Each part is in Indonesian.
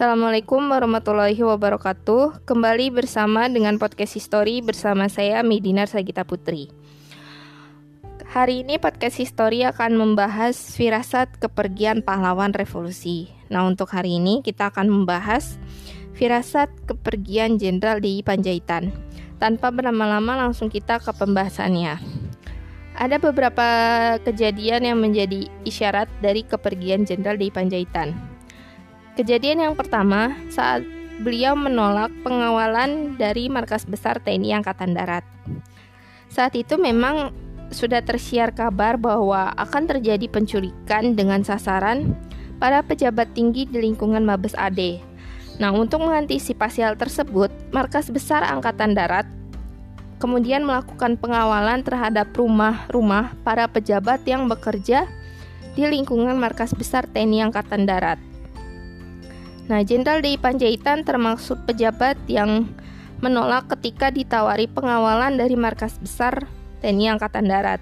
Assalamualaikum warahmatullahi wabarakatuh. Kembali bersama dengan podcast History bersama saya Medinar Sagita Putri. Hari ini podcast History akan membahas firasat kepergian pahlawan revolusi. Nah, untuk hari ini kita akan membahas firasat kepergian Jenderal di Panjaitan. Tanpa berlama-lama langsung kita ke pembahasannya. Ada beberapa kejadian yang menjadi isyarat dari kepergian Jenderal di Panjaitan. Kejadian yang pertama saat beliau menolak pengawalan dari markas besar TNI Angkatan Darat. Saat itu memang sudah tersiar kabar bahwa akan terjadi penculikan dengan sasaran para pejabat tinggi di lingkungan Mabes AD. Nah, untuk mengantisipasi hal tersebut, Markas Besar Angkatan Darat kemudian melakukan pengawalan terhadap rumah-rumah para pejabat yang bekerja di lingkungan Markas Besar TNI Angkatan Darat. Nah, Jenderal di Panjaitan termasuk pejabat yang menolak ketika ditawari pengawalan dari markas besar TNI Angkatan Darat.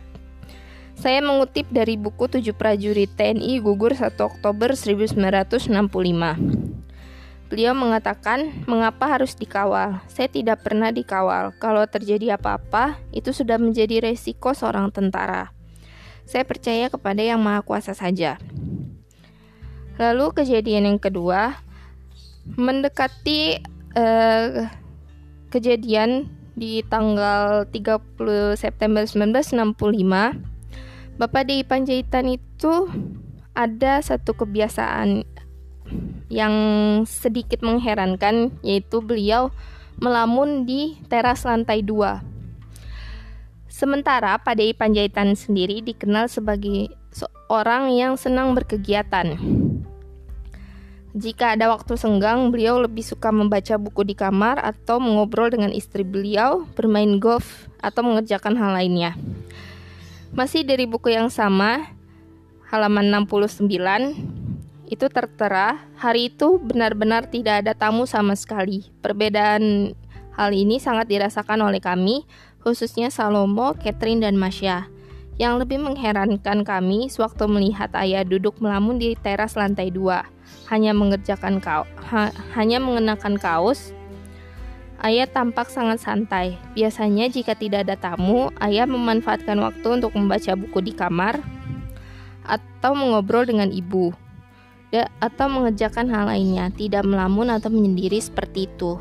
Saya mengutip dari buku 7 prajurit TNI gugur 1 Oktober 1965. Beliau mengatakan, "Mengapa harus dikawal? Saya tidak pernah dikawal. Kalau terjadi apa-apa, itu sudah menjadi resiko seorang tentara. Saya percaya kepada Yang Maha Kuasa saja." Lalu kejadian yang kedua, mendekati uh, kejadian di tanggal 30 September 1965 Bapak di Panjaitan itu ada satu kebiasaan yang sedikit mengherankan yaitu beliau melamun di teras lantai 2 Sementara Pak DI Panjaitan sendiri dikenal sebagai seorang yang senang berkegiatan jika ada waktu senggang, beliau lebih suka membaca buku di kamar atau mengobrol dengan istri beliau, bermain golf, atau mengerjakan hal lainnya. Masih dari buku yang sama, halaman 69, itu tertera, hari itu benar-benar tidak ada tamu sama sekali. Perbedaan hal ini sangat dirasakan oleh kami, khususnya Salomo, Catherine, dan Masya. Yang lebih mengherankan kami sewaktu melihat ayah duduk melamun di teras lantai dua, hanya mengerjakan kau, ha, hanya mengenakan kaos. Ayah tampak sangat santai. Biasanya jika tidak ada tamu, ayah memanfaatkan waktu untuk membaca buku di kamar atau mengobrol dengan ibu atau mengerjakan hal lainnya, tidak melamun atau menyendiri seperti itu.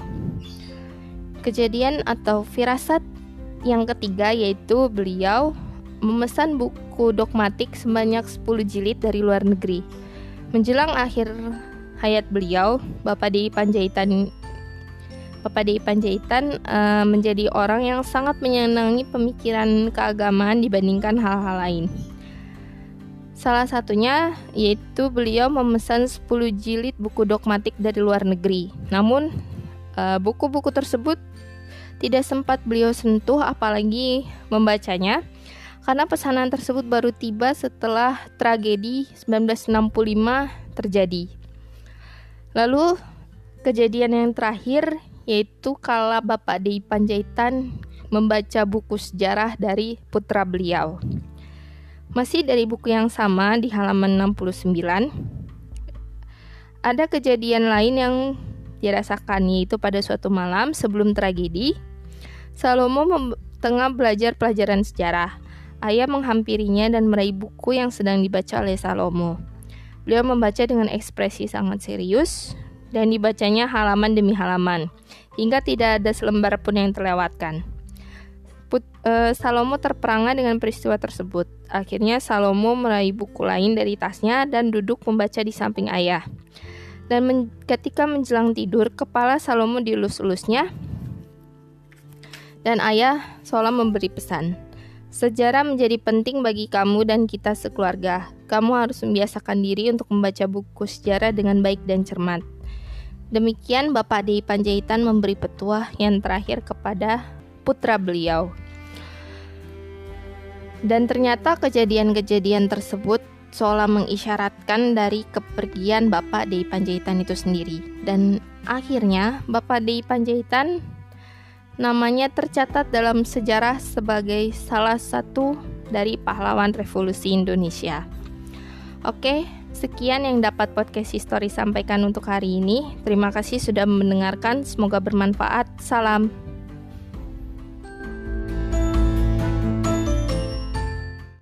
Kejadian atau firasat yang ketiga yaitu beliau memesan buku dogmatik sebanyak 10 jilid dari luar negeri. Menjelang akhir hayat beliau, Bapak Di Panjaitan Bapak Di Panjaitan uh, menjadi orang yang sangat menyenangi pemikiran keagamaan dibandingkan hal-hal lain. Salah satunya yaitu beliau memesan 10 jilid buku dogmatik dari luar negeri. Namun eh, buku-buku uh, tersebut tidak sempat beliau sentuh apalagi membacanya karena pesanan tersebut baru tiba setelah tragedi 1965 terjadi. Lalu kejadian yang terakhir yaitu kala Bapak Dei Panjaitan membaca buku sejarah dari putra beliau. Masih dari buku yang sama di halaman 69 ada kejadian lain yang dirasakan yaitu pada suatu malam sebelum tragedi Salomo tengah belajar pelajaran sejarah. Ayah menghampirinya dan meraih buku yang sedang dibaca oleh Salomo. Beliau membaca dengan ekspresi sangat serius dan dibacanya halaman demi halaman, hingga tidak ada selembar pun yang terlewatkan. Put, uh, Salomo terperangah dengan peristiwa tersebut. Akhirnya Salomo meraih buku lain dari tasnya dan duduk membaca di samping ayah. Dan men ketika menjelang tidur, kepala Salomo dielus-elusnya dan ayah seolah memberi pesan. Sejarah menjadi penting bagi kamu dan kita sekeluarga. Kamu harus membiasakan diri untuk membaca buku sejarah dengan baik dan cermat. Demikian Bapak Dei Panjaitan memberi petuah yang terakhir kepada putra beliau. Dan ternyata kejadian-kejadian tersebut seolah mengisyaratkan dari kepergian Bapak Dei Panjaitan itu sendiri. Dan akhirnya Bapak Dei Panjaitan Namanya tercatat dalam sejarah sebagai salah satu dari pahlawan revolusi Indonesia. Oke, Sekian yang dapat podcast History sampaikan untuk hari ini. Terima kasih sudah mendengarkan. Semoga bermanfaat. Salam.